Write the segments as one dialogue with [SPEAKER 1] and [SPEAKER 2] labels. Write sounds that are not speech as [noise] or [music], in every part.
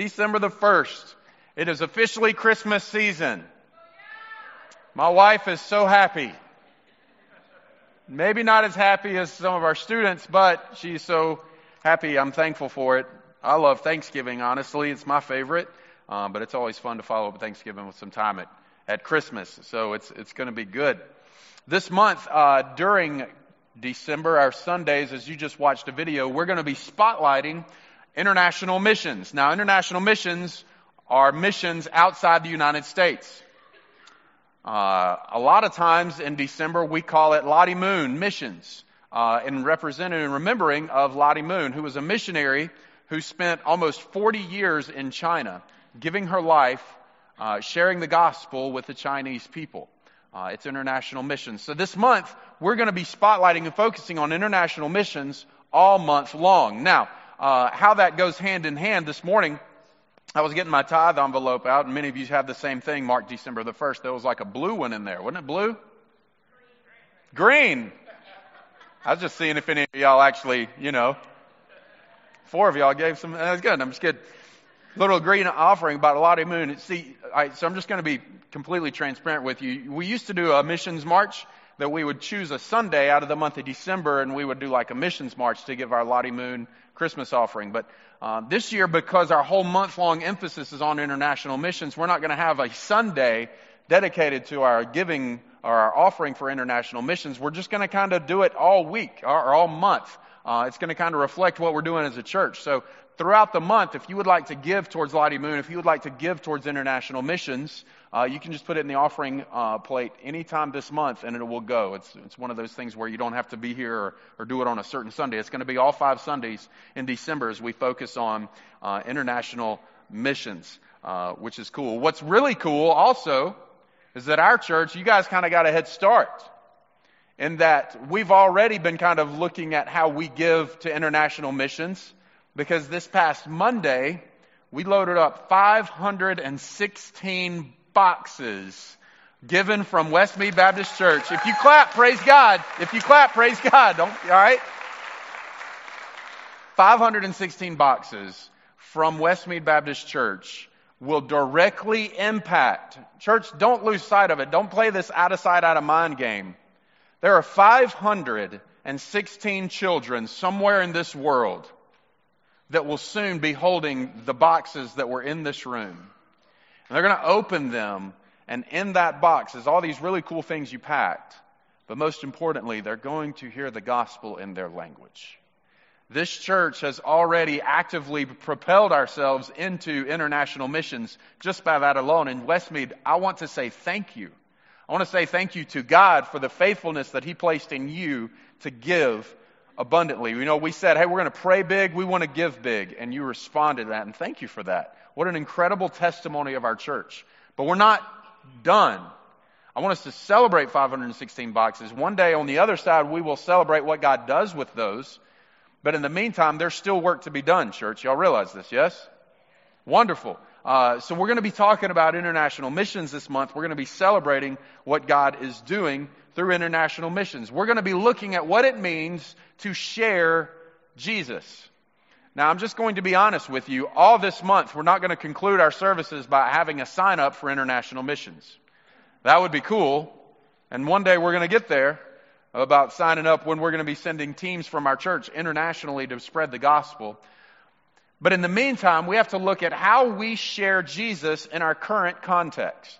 [SPEAKER 1] December the 1st. It is officially Christmas season. My wife is so happy. Maybe not as happy as some of our students, but she's so happy. I'm thankful for it. I love Thanksgiving, honestly. It's my favorite. Um, but it's always fun to follow up Thanksgiving with some time at, at Christmas. So it's, it's going to be good. This month, uh, during December, our Sundays, as you just watched a video, we're going to be spotlighting international missions. Now, international missions are missions outside the United States. Uh, a lot of times in December, we call it Lottie Moon missions, uh, in representing and remembering of Lottie Moon, who was a missionary who spent almost 40 years in China, giving her life, uh, sharing the gospel with the Chinese people. Uh, it's international missions. So this month, we're going to be spotlighting and focusing on international missions all month long. Now, uh, how that goes hand in hand this morning, I was getting my tithe envelope out, and many of you have the same thing marked December the 1st. There was like a blue one in there. Wasn't it blue? Green. I was just seeing if any of y'all actually, you know, four of y'all gave some. That's good. I'm just kidding little green offering about a Lottie Moon. See, I, so I'm just going to be completely transparent with you. We used to do a missions march that we would choose a Sunday out of the month of December and we would do like a missions march to give our Lottie Moon Christmas offering. But uh, this year, because our whole month long emphasis is on international missions, we're not going to have a Sunday dedicated to our giving or our offering for international missions. We're just going to kind of do it all week or, all month. Uh, it's going to kind of reflect what we're doing as a church. So throughout the month, if you would like to give towards Lottie Moon, if you would like to give towards international missions, uh, you can just put it in the offering uh, plate anytime this month and it will go. It's, it's one of those things where you don't have to be here or, or do it on a certain Sunday. It's going to be all five Sundays in December as we focus on uh, international missions, uh, which is cool. What's really cool also is that our church, you guys kind of got a head start in that we've already been kind of looking at how we give to international missions because this past Monday, we loaded up 516 boxes given from Westmead Baptist Church. If you clap, praise God. If you clap, praise God. Don't, all right? 516 boxes from Westmead Baptist Church will directly impact. Church, don't lose sight of it. Don't play this out of sight, out of mind game. There are 516 children somewhere in this world that will soon be holding the boxes that were in this room. And they're going to open them, and in that box is all these really cool things you packed. But most importantly, they're going to hear the gospel in their language. This church has already actively propelled ourselves into international missions just by that alone. In Westmead, I want to say thank you. I want to say thank you to God for the faithfulness that He placed in you to give abundantly. You know, we said, hey, we're going to pray big, we want to give big. And you responded to that, and thank you for that. What an incredible testimony of our church. But we're not done. I want us to celebrate 516 boxes. One day on the other side, we will celebrate what God does with those. But in the meantime, there's still work to be done, church. Y'all realize this, yes? Wonderful. Uh, so we're going to be talking about international missions this month. We're going to be celebrating what God is doing through international missions. We're going to be looking at what it means to share Jesus. Now, I'm just going to be honest with you. All this month, we're not going to conclude our services by having a sign up for international missions. That would be cool. And one day we're going to get there about signing up when we're going to be sending teams from our church internationally to spread the gospel. But in the meantime, we have to look at how we share Jesus in our current context.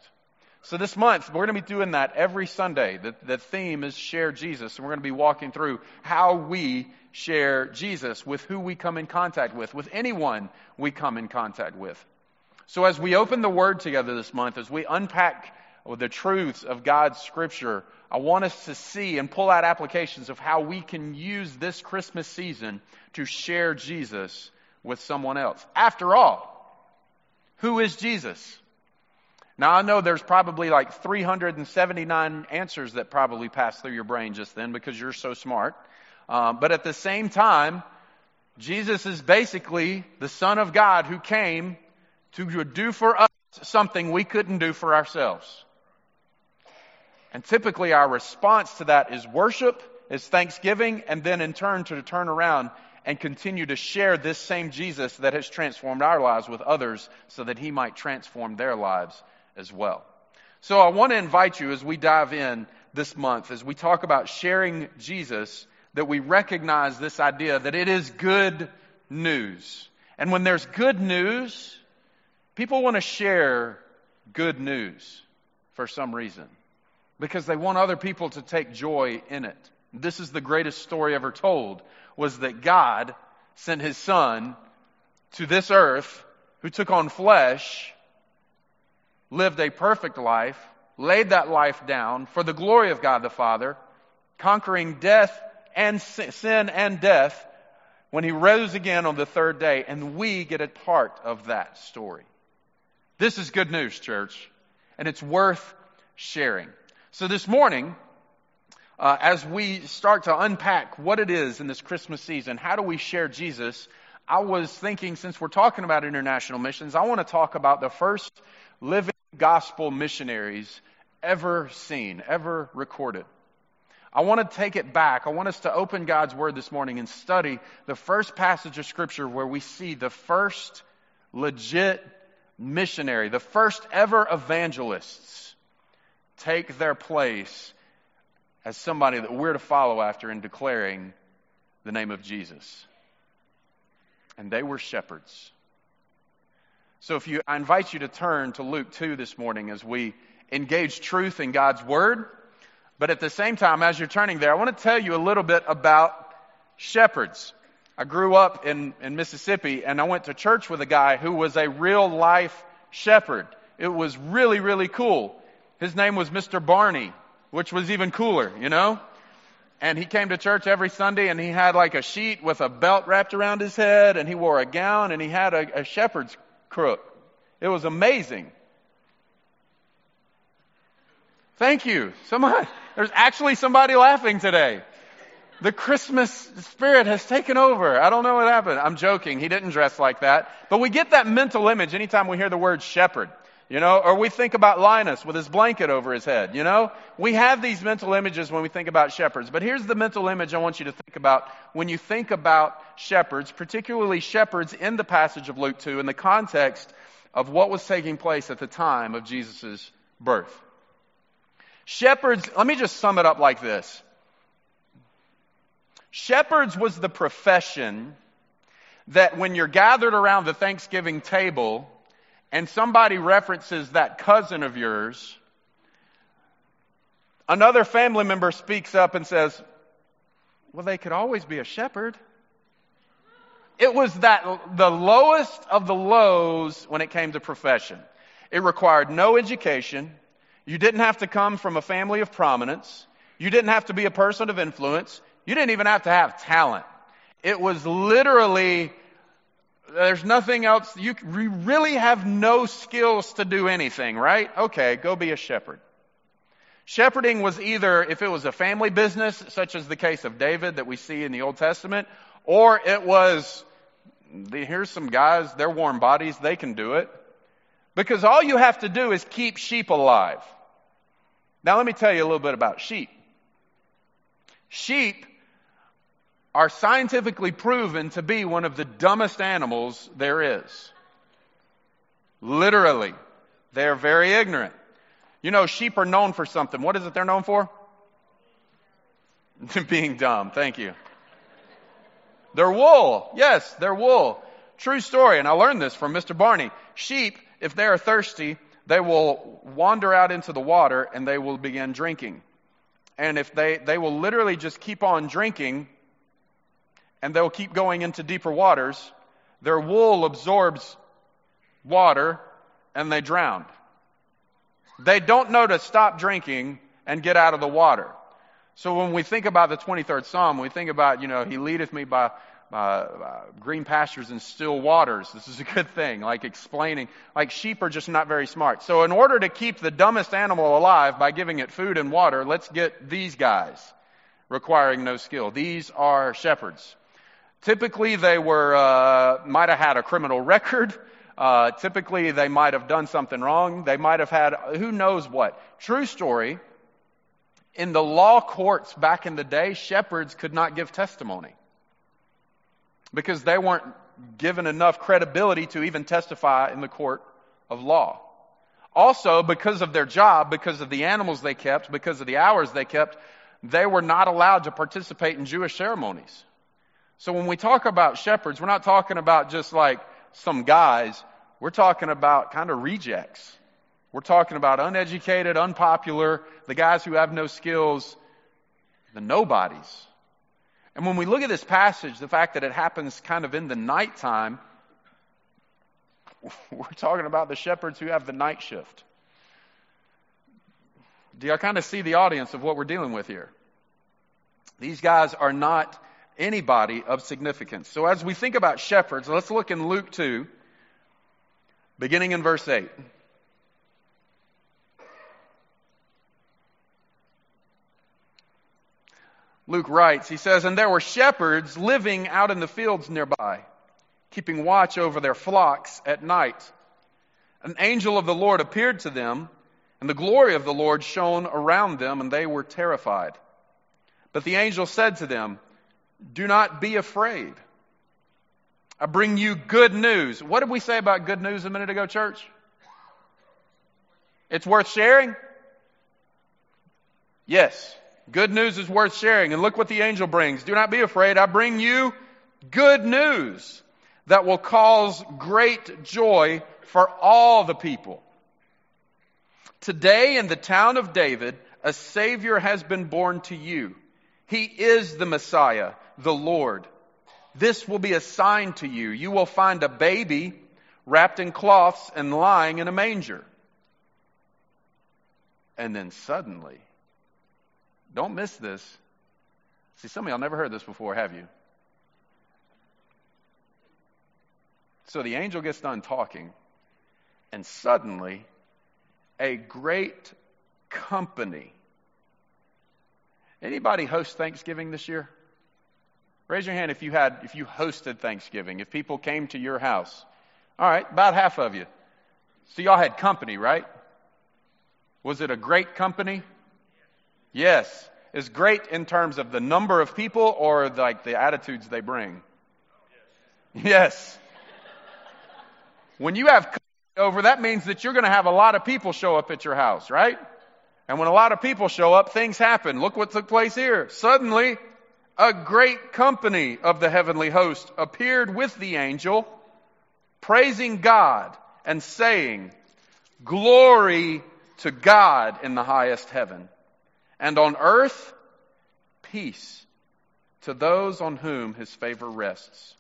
[SPEAKER 1] So this month, we're going to be doing that every Sunday. The, the theme is share Jesus. And we're going to be walking through how we share Jesus with who we come in contact with, with anyone we come in contact with. So as we open the Word together this month, as we unpack the truths of God's Scripture, I want us to see and pull out applications of how we can use this Christmas season to share Jesus with someone else. After all, who is Jesus? Now I know there's probably like 379 answers that probably passed through your brain just then because you're so smart. Um, but at the same time, Jesus is basically the Son of God who came to do for us something we couldn't do for ourselves. And typically our response to that is worship, is thanksgiving, and then in turn to turn around and continue to share this same Jesus that has transformed our lives with others so that he might transform their lives as well. So I want to invite you as we dive in this month, as we talk about sharing Jesus, that we recognize this idea that it is good news. And when there's good news, people want to share good news for some reason because they want other people to take joy in it. This is the greatest story ever told was that God sent his son to this earth who took on flesh, lived a perfect life, laid that life down for the glory of God the Father, conquering death and sin and death when he rose again on the third day, and we get a part of that story. This is good news, church, and it's worth sharing. So this morning, uh, as we start to unpack what it is in this Christmas season, how do we share Jesus? I was thinking, since we're talking about international missions, I want to talk about the first living gospel missionaries ever seen, ever recorded. I want to take it back. I want us to open God's Word this morning and study the first passage of Scripture where we see the first legit missionary, the first ever evangelists take their place as somebody that we're to follow after in declaring the name of Jesus. And they were shepherds. So if you, I invite you to turn to Luke 2 this morning as we engage truth in God's Word. But at the same time, as you're turning there, I want to tell you a little bit about shepherds. I grew up in, in Mississippi and I went to church with a guy who was a real life shepherd. It was really, really cool. His name was Mr. Barney, which was even cooler, you know? And he came to church every Sunday and he had like a sheet with a belt wrapped around his head and he wore a gown and he had a, a shepherd's crook. It was amazing. Thank you. Somebody, there's actually somebody laughing today. The Christmas spirit has taken over. I don't know what happened. I'm joking. He didn't dress like that. But we get that mental image anytime we hear the word shepherd. You know, or we think about Linus with his blanket over his head, you know? We have these mental images when we think about shepherds. But here's the mental image I want you to think about when you think about shepherds, particularly shepherds in the passage of Luke 2 in the context of what was taking place at the time of Jesus' birth. Shepherds, let me just sum it up like this. Shepherds was the profession that when you're gathered around the Thanksgiving table and somebody references that cousin of yours, another family member speaks up and says, Well, they could always be a shepherd. It was that the lowest of the lows when it came to profession. It required no education. You didn't have to come from a family of prominence. You didn't have to be a person of influence. You didn't even have to have talent. It was literally, there's nothing else. You really have no skills to do anything, right? Okay, go be a shepherd. Shepherding was either, if it was a family business, such as the case of David that we see in the Old Testament, or it was, here's some guys, they're warm bodies, they can do it. Because all you have to do is keep sheep alive. Now let me tell you a little bit about sheep. Sheep are scientifically proven to be one of the dumbest animals there is. Literally. They're very ignorant. You know, sheep are known for something. What is it they're known for? [laughs] Being dumb. Thank you. Their wool. Yes, their wool. True story. And I learned this from Mr. Barney. Sheep, if they are thirsty, they will wander out into the water and they will begin drinking. And if they, they will literally just keep on drinking and they'll keep going into deeper waters, their wool absorbs water and they drown. They don't know to stop drinking and get out of the water. So when we think about the 23rd Psalm, we think about, you know, He leadeth me by, uh, uh, green pastures and still waters. This is a good thing, like explaining, like sheep are just not very smart. So in order to keep the dumbest animal alive by giving it food and water, let's get these guys requiring no skill. These are shepherds. Typically, they were uh, might have had a criminal record. Uh, typically, they might have done something wrong. They might have had who knows what. True story. In the law courts back in the day, shepherds could not give testimony. because they weren't given enough credibility to even testify in the court of law. Also, because of their job, because of the animals they kept, because of the hours they kept, they were not allowed to participate in Jewish ceremonies. So when we talk about shepherds, we're not talking about just like some guys. We're talking about kind of rejects. We're talking about uneducated, unpopular, the guys who have no skills, the nobodies. And when we look at this passage, the fact that it happens kind of in the nighttime, [laughs] we're talking about the shepherds who have the night shift. Do y'all kind of see the audience of what we're dealing with here? These guys are not anybody of significance. So as we think about shepherds, let's look in Luke 2, beginning in verse 8. Luke writes, he says, And there were shepherds living out in the fields nearby, keeping watch over their flocks at night. An angel of the Lord appeared to them, and the glory of the Lord shone around them, and they were terrified. But the angel said to them, Do not be afraid. I bring you good news. What did we say about good news a minute ago, church? It's worth sharing? Yes. Good news is worth sharing. And look what the angel brings. Do not be afraid. I bring you good news that will cause great joy for all the people. Today in the town of David, a Savior has been born to you. He is the Messiah, the Lord. This will be a sign to you. You will find a baby wrapped in cloths and lying in a manger. And then suddenly, don't miss this. See, some of y'all never heard this before, have you? So the angel gets done talking, and suddenly a great company. Anybody host Thanksgiving this year? Raise your hand if you had if you hosted Thanksgiving, if people came to your house. All right, about half of you. So y'all had company, right? Was it a great company? Yes. Is great in terms of the number of people or like the attitudes they bring? Yes. When you have over, that means that you're going to have a lot of people show up at your house, right? And when a lot of people show up, things happen. Look what took place here. Suddenly, a great company of the heavenly host appeared with the angel, praising God and saying, Glory to God in the highest heaven and on earth, peace to those on whom his favor rests.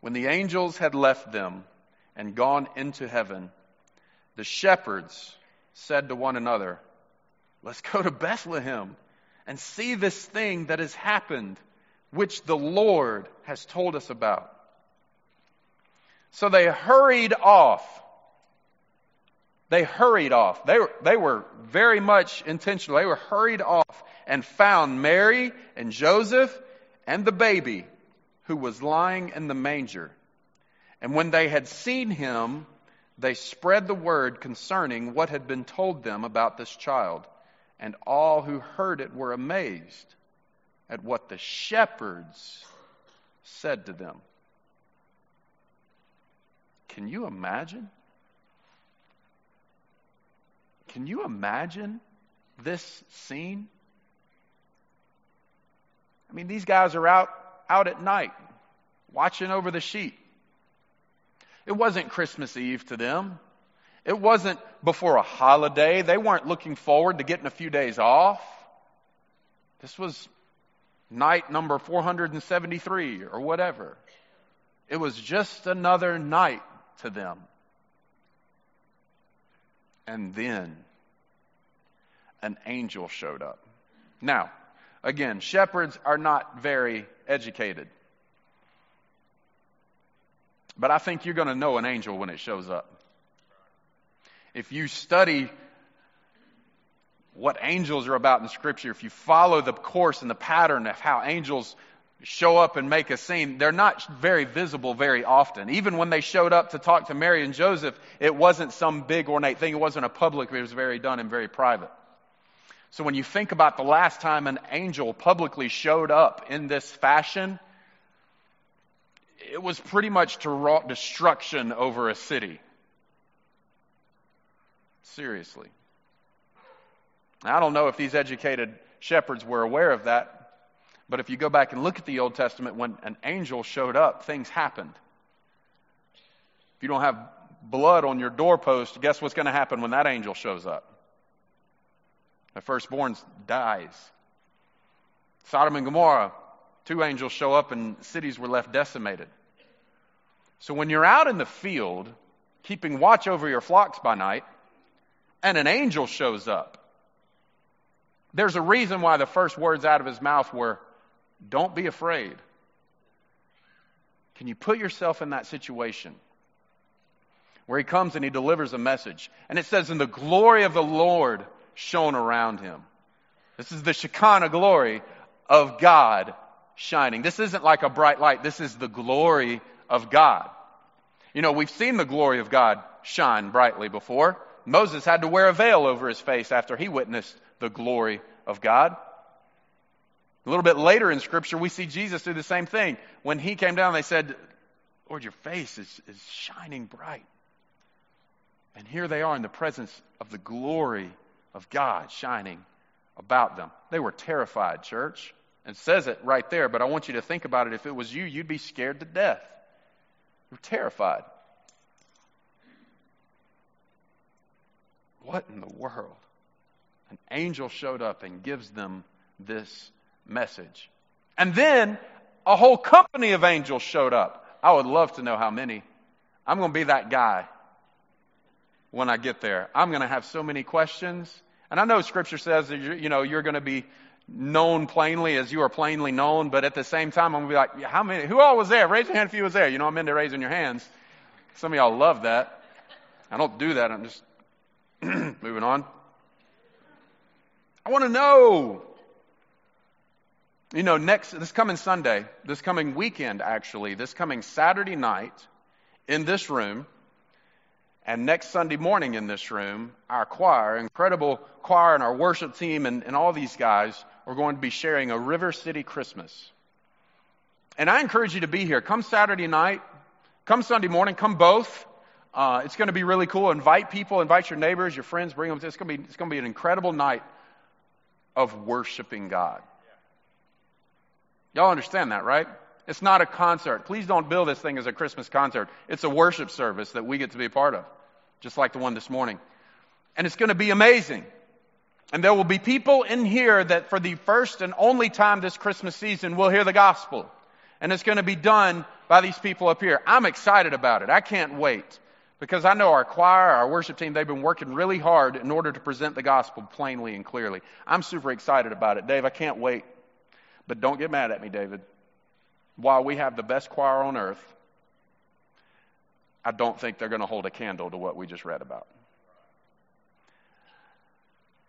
[SPEAKER 1] When the angels had left them and gone into heaven, the shepherds said to one another, Let's go to Bethlehem and see this thing that has happened, which the Lord has told us about. So they hurried off they hurried off. They were, they were very much intentional. They were hurried off and found Mary and Joseph and the baby who was lying in the manger. And when they had seen him, they spread the word concerning what had been told them about this child. And all who heard it were amazed at what the shepherds said to them. Can you imagine? Can you imagine this scene? I mean, these guys are out, out at night watching over the sheep. It wasn't Christmas Eve to them. It wasn't before a holiday. They weren't looking forward to getting a few days off. This was night number 473 or whatever. It was just another night to them. And then an angel showed up. Now, again, shepherds are not very educated. But I think you're going to know an angel when it shows up. If you study what angels are about in Scripture, if you follow the course and the pattern of how angels show up and make a scene, they're not very visible very often. Even when they showed up to talk to Mary and Joseph, it wasn't some big ornate thing. It wasn't a public, it was very done and very private. So when you think about the last time an angel publicly showed up in this fashion, it was pretty much to wrought destruction over a city. Seriously. I don't know if these educated shepherds were aware of that, but if you go back and look at the Old Testament, when an angel showed up, things happened. If you don't have blood on your doorpost, guess what's going to happen when that angel shows up? The firstborn dies. Sodom and Gomorrah, two angels show up and cities were left decimated. So when you're out in the field, keeping watch over your flocks by night, and an angel shows up, there's a reason why the first words out of his mouth were, Don't be afraid. Can you put yourself in that situation? Where he comes and he delivers a message. And it says, And the glory of the Lord shone around him. This is the Shekinah glory of God shining. This isn't like a bright light. This is the glory of God. You know, we've seen the glory of God shine brightly before. Moses had to wear a veil over his face after he witnessed the glory of God. A little bit later in Scripture, we see Jesus do the same thing. When he came down, they said, Lord, your face is, is shining bright. And here they are in the presence of the glory of God shining about them. They were terrified, church. And says it right there, but I want you to think about it. If it was you, you'd be scared to death. You're terrified. What in the world? An angel showed up and gives them this message. And then a whole company of angels showed up. I would love to know how many. I'm going to be that guy when I get there. I'm going to have so many questions. And I know scripture says that you're, you know, you're going to be known plainly as you are plainly known, but at the same time, I'm going to be like, how many, who all was there? Raise your hand if you was there. You know, I'm into raising your hands. Some of y'all love that. I don't do that. I'm just [clears throat] moving on. I want to know. You know, next, this coming Sunday, this coming weekend, actually, this coming Saturday night in this room, and next Sunday morning in this room, our choir, incredible choir, and our worship team, and, and all these guys are going to be sharing a River City Christmas. And I encourage you to be here. Come Saturday night, come Sunday morning, come both. Uh, it's going to be really cool. Invite people, invite your neighbors, your friends, bring them. It's going to be, it's going to be an incredible night of worshiping God. Y'all understand that, right? It's not a concert. Please don't bill this thing as a Christmas concert. It's a worship service that we get to be a part of, just like the one this morning. And it's going to be amazing. And there will be people in here that for the first and only time this Christmas season will hear the gospel. And it's going to be done by these people up here. I'm excited about it. I can't wait. Because I know our choir, our worship team, they've been working really hard in order to present the gospel plainly and clearly. I'm super excited about it. Dave, I can't wait. But don't get mad at me, David. While we have the best choir on earth, I don't think they're going to hold a candle to what we just read about.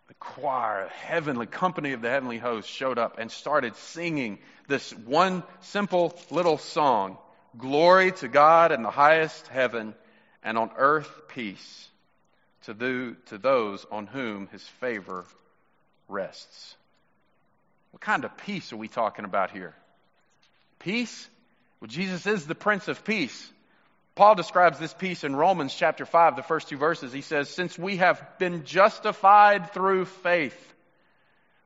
[SPEAKER 1] The choir, heavenly company of the heavenly host showed up and started singing this one simple little song Glory to God in the highest heaven and on earth peace to, do, to those on whom his favor rests. What kind of peace are we talking about here? Peace? Well, Jesus is the Prince of Peace. Paul describes this peace in Romans chapter 5, the first two verses. He says, Since we have been justified through faith,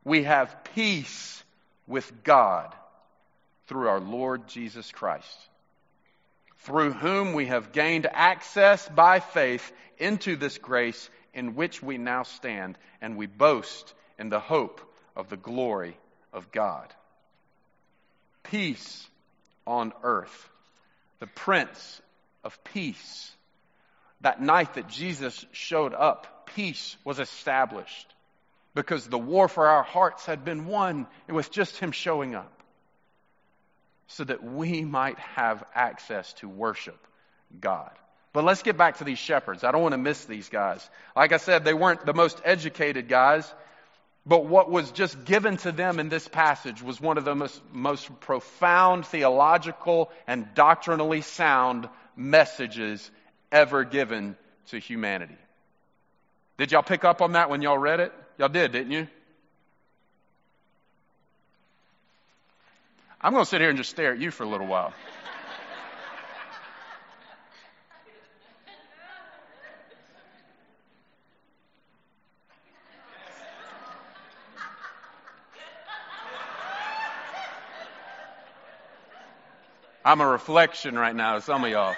[SPEAKER 1] we have peace with God through our Lord Jesus Christ through whom we have gained access by faith into this grace in which we now stand, and we boast in the hope of the glory of God. Peace on earth, the Prince of Peace. That night that Jesus showed up, peace was established because the war for our hearts had been won with just Him showing up so that we might have access to worship God. But let's get back to these shepherds. I don't want to miss these guys. Like I said, they weren't the most educated guys, but what was just given to them in this passage was one of the most, most profound theological and doctrinally sound messages ever given to humanity. Did y'all pick up on that when y'all read it? Y'all did, didn't you? I'm going to sit here and just stare at you for a little while. I'm a reflection right now some of y'all.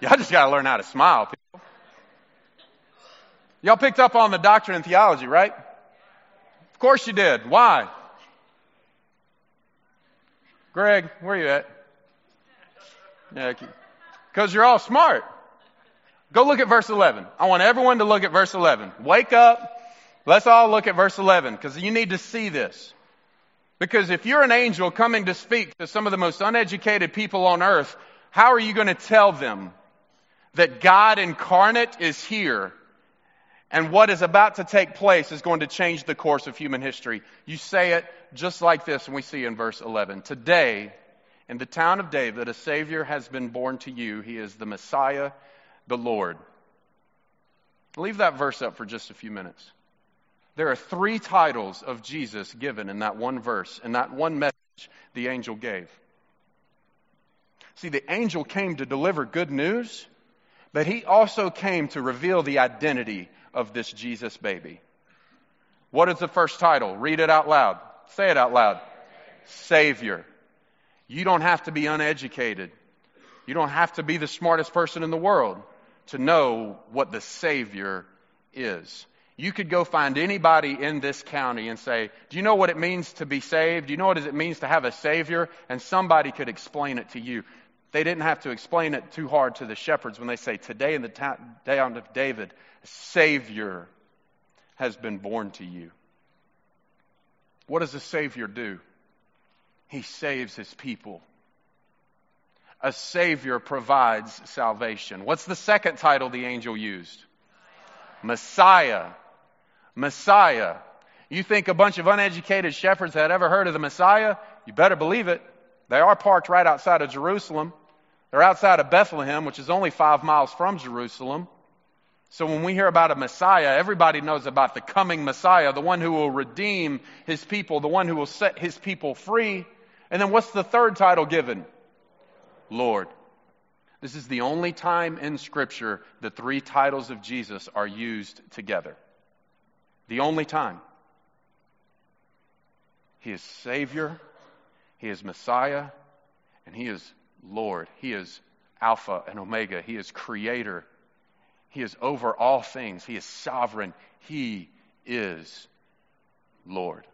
[SPEAKER 1] Y'all just gotta learn how to smile, people. Y'all picked up on the doctrine and theology, right? Of course you did. Why? Greg, where are you at? Yeah, because you're all smart. Go look at verse 11. I want everyone to look at verse 11. Wake up. Let's all look at verse 11 because you need to see this. Because if you're an angel coming to speak to some of the most uneducated people on earth, how are you going to tell them that God incarnate is here and what is about to take place is going to change the course of human history. You say it just like this, and we see in verse 11. Today, in the town of David, a Savior has been born to you. He is the Messiah, the Lord. Leave that verse up for just a few minutes. There are three titles of Jesus given in that one verse, in that one message the angel gave. See, the angel came to deliver good news, but he also came to reveal the identity of this Jesus baby. What is the first title? Read it out loud. Say it out loud. Savior. You don't have to be uneducated. You don't have to be the smartest person in the world to know what the Savior is. You could go find anybody in this county and say, Do you know what it means to be saved? Do you know what it means to have a Savior? And somebody could explain it to you. They didn't have to explain it too hard to the shepherds when they say, Today in the town of David, a Savior has been born to you. What does a Savior do? He saves his people. A Savior provides salvation. What's the second title the angel used? Messiah. Messiah. You think a bunch of uneducated shepherds had ever heard of the Messiah? You better believe it. They are parked right outside of Jerusalem. They're outside of Bethlehem, which is only five miles from Jerusalem. So when we hear about a Messiah, everybody knows about the coming Messiah, the one who will redeem his people, the one who will set his people free. And then what's the third title given? Lord. This is the only time in Scripture the three titles of Jesus are used together. The only time. He is Savior, He is Messiah, and He is Lord. He is Alpha and Omega. He is Creator. He is over all things. He is sovereign. He is Lord.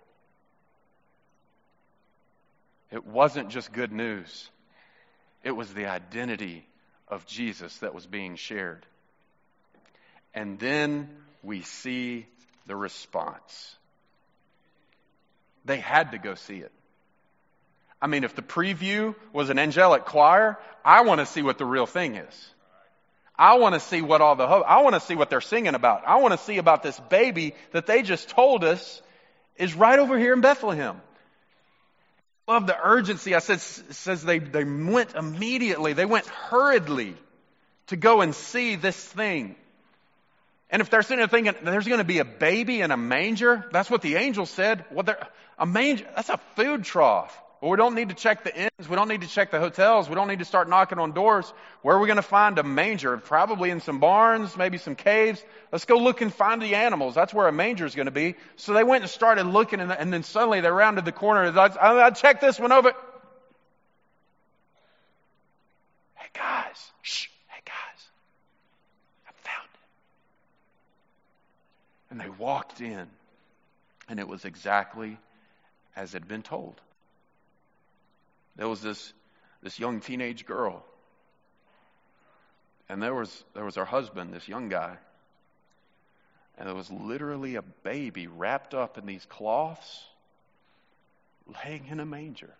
[SPEAKER 1] It wasn't just good news, it was the identity of Jesus that was being shared. And then we see the response. They had to go see it. I mean, if the preview was an angelic choir, I want to see what the real thing is. I want to see what all the hope, I want to see what they're singing about. I want to see about this baby that they just told us is right over here in Bethlehem. Love the urgency. I said, says they, they went immediately. They went hurriedly to go and see this thing. And if they're sitting there thinking there's going to be a baby in a manger, that's what the angel said. Well, a manger, that's a food trough. Well, we don't need to check the inns. We don't need to check the hotels. We don't need to start knocking on doors. Where are we going to find a manger? Probably in some barns, maybe some caves. Let's go look and find the animals. That's where a manger is going to be. So they went and started looking, and, and then suddenly they rounded the corner. I, I, oh, I checked this one over. Hey guys, shh, hey guys, I found it. And they walked in, and it was exactly as had been told. There was this, this young teenage girl. And there was, there was her husband, this young guy. And there was literally a baby wrapped up in these cloths, laying in a manger.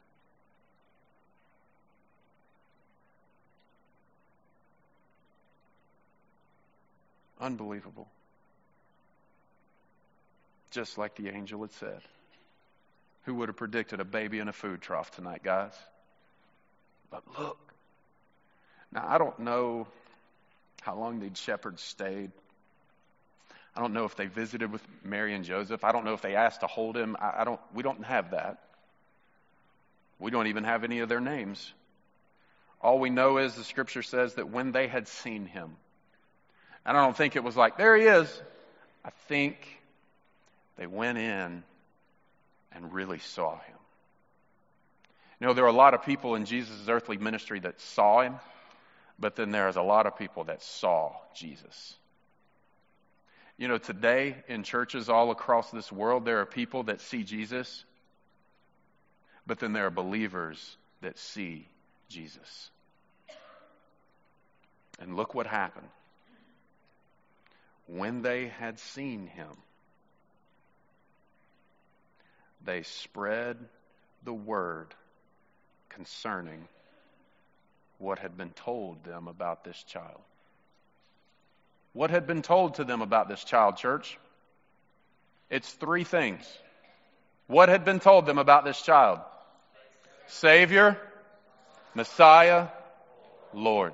[SPEAKER 1] Unbelievable. Just like the angel had said. Who would have predicted a baby in a food trough tonight, guys? But look. Now, I don't know how long these shepherds stayed. I don't know if they visited with Mary and Joseph. I don't know if they asked to hold him. I, I don't, we don't have that. We don't even have any of their names. All we know is the scripture says that when they had seen him, and I don't think it was like, there he is. I think they went in and really saw him. You know, there are a lot of people in Jesus' earthly ministry that saw him, but then there's a lot of people that saw Jesus. You know, today in churches all across this world, there are people that see Jesus, but then there are believers that see Jesus. And look what happened. When they had seen him, they spread the word concerning what had been told them about this child. What had been told to them about this child, church? It's three things. What had been told them about this child? Savior, Messiah, Lord.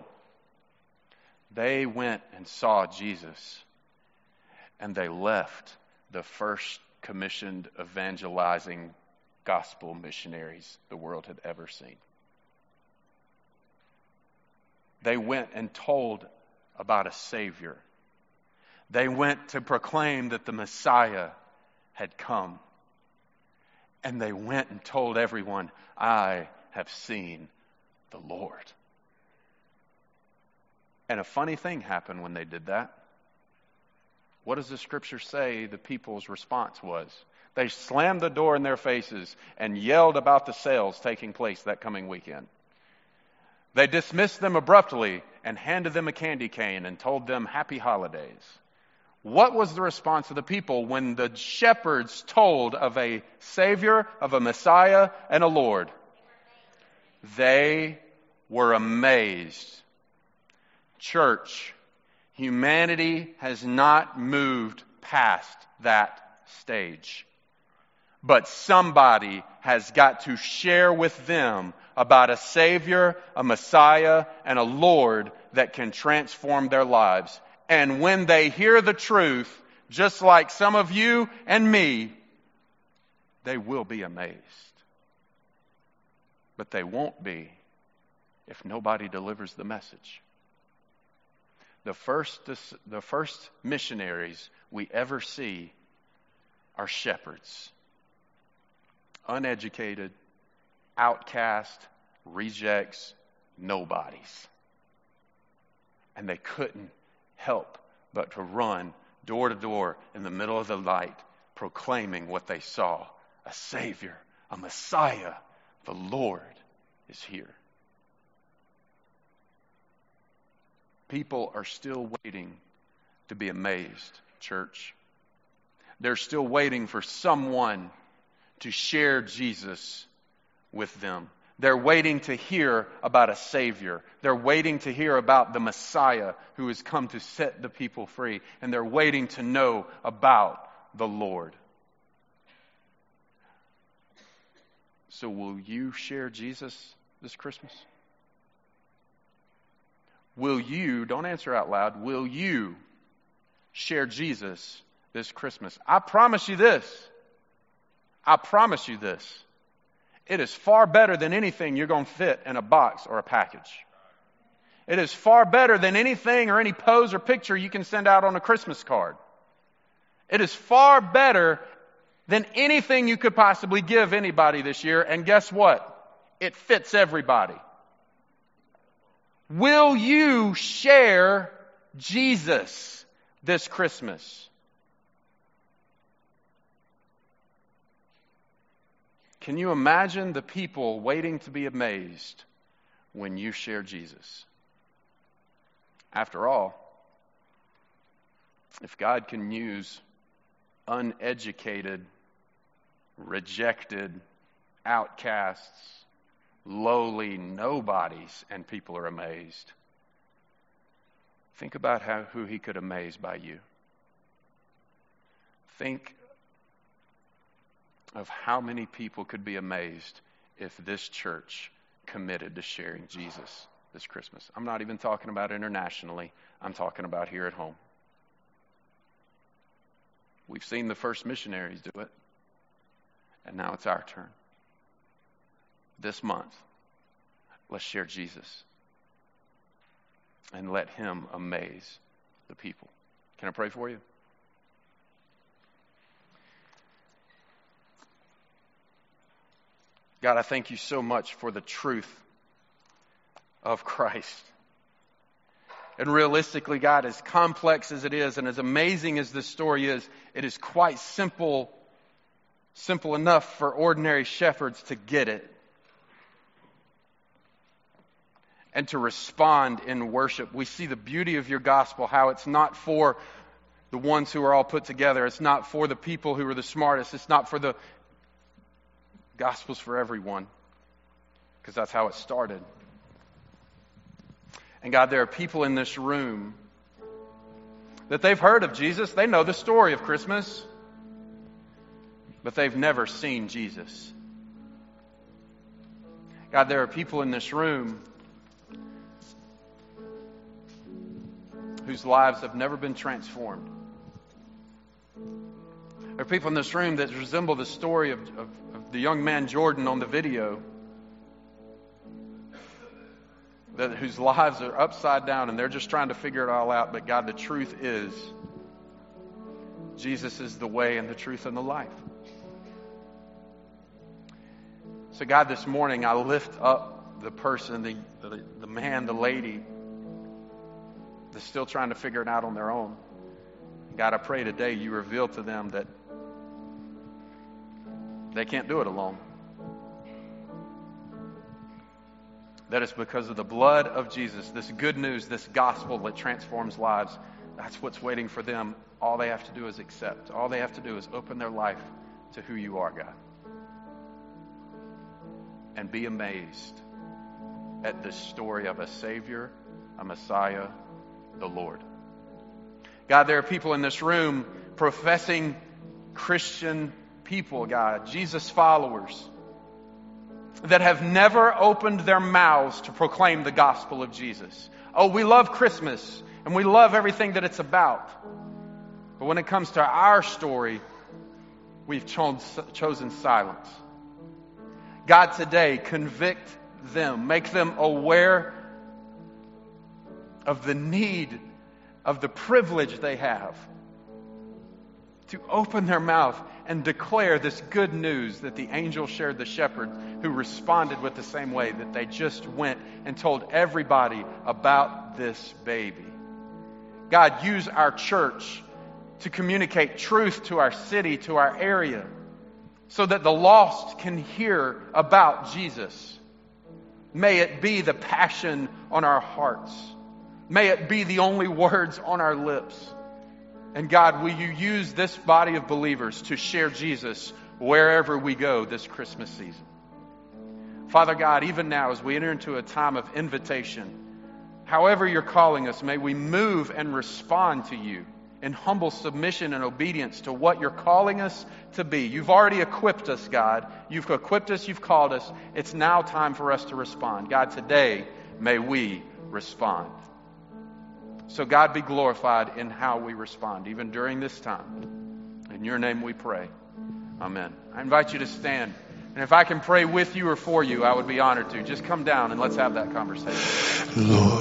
[SPEAKER 1] They went and saw Jesus, and they left the first commissioned evangelizing gospel missionaries the world had ever seen. They went and told about a Savior. They went to proclaim that the Messiah had come. And they went and told everyone, I have seen the Lord. And a funny thing happened when they did that. What does the scripture say the people's response was? They slammed the door in their faces and yelled about the sales taking place that coming weekend. They dismissed them abruptly and handed them a candy cane and told them happy holidays. What was the response of the people when the shepherds told of a Savior, of a Messiah, and a Lord? They were amazed. Church, humanity has not moved past that stage. But somebody has got to share with them about a Savior, a Messiah, and a Lord that can transform their lives. And when they hear the truth, just like some of you and me, they will be amazed. But they won't be if nobody delivers the message. The first, the first missionaries we ever see are shepherds. Uneducated, outcast, rejects, nobodies. And they couldn't help but to run door to door in the middle of the light, proclaiming what they saw a Savior, a Messiah, the Lord is here. People are still waiting to be amazed, church. They're still waiting for someone to share Jesus with them. They're waiting to hear about a Savior. They're waiting to hear about the Messiah who has come to set the people free. And they're waiting to know about the Lord. So, will you share Jesus this Christmas? Will you, don't answer out loud, will you share Jesus this Christmas? I promise you this. I promise you this. It is far better than anything you're going to fit in a box or a package. It is far better than anything or any pose or picture you can send out on a Christmas card. It is far better than anything you could possibly give anybody this year. And guess what? It fits everybody. Will you share Jesus this Christmas? Can you imagine the people waiting to be amazed when you share Jesus? After all, if God can use uneducated, rejected, outcasts, lowly nobodies, and people are amazed. Think about how, who he could amaze by you. Think of how many people could be amazed if this church committed to sharing Jesus this Christmas. I'm not even talking about internationally, I'm talking about here at home. We've seen the first missionaries do it, and now it's our turn this month, let's share Jesus and let Him amaze the people. Can I pray for you? God, I thank you so much for the truth of Christ. And realistically, God, as complex as it is and as amazing as this story is, it is quite simple, simple enough for ordinary shepherds to get it and to respond in worship. We see the beauty of your gospel, how it's not for the ones who are all put together, it's not for the people who are the smartest, it's not for the gospel's for everyone, because that's how it started. And God, there are people in this room that they've heard of Jesus. They know the story of Christmas, but they've never seen Jesus. God, there are people in this room whose lives have never been transformed. There are people in this room that resemble the story of, of, of the young man Jordan on the video that, whose lives are upside down and they're just trying to figure it all out. But God, the truth is, Jesus is the way and the truth and the life. So, God, this morning I lift up the person, the, the, the man, the lady that's still trying to figure it out on their own. God, I pray today you reveal to them that they can't do it alone. that it's because of the blood of Jesus, this good news, this gospel that transforms lives. That's what's waiting for them. All they have to do is accept. All they have to do is open their life to who you are, God. And be amazed at this story of a Savior, a Messiah, the Lord. God, there are people in this room professing Christian people, God, Jesus followers that have never opened their mouths to proclaim the gospel of Jesus. Oh, we love Christmas and we love everything that it's about. But when it comes to our story, we've chosen silence. God, today, convict them, make them aware of the need, of the privilege they have to open their mouth and declare this good news that the angel shared the shepherds who responded with the same way that they just went and told everybody about this baby. God, use our church to communicate truth to our city, to our area, so that the lost can hear about Jesus. May it be the passion on our hearts. May it be the only words on our lips. And God, will you use this body of believers to share Jesus wherever we go this Christmas season? Father God, even now as we enter into a time of invitation, however you're calling us, may we move and respond to you in humble submission and obedience to what you're calling us to be. You've already equipped us, God. You've equipped us, you've called us. It's now time for us to respond. God, today, may we respond. So, God be glorified in how we respond, even during this time. In your name we pray. Amen. I invite you to stand. And if I can pray with you or for you, I would be honored to. Just come down and let's have that conversation.
[SPEAKER 2] Lord,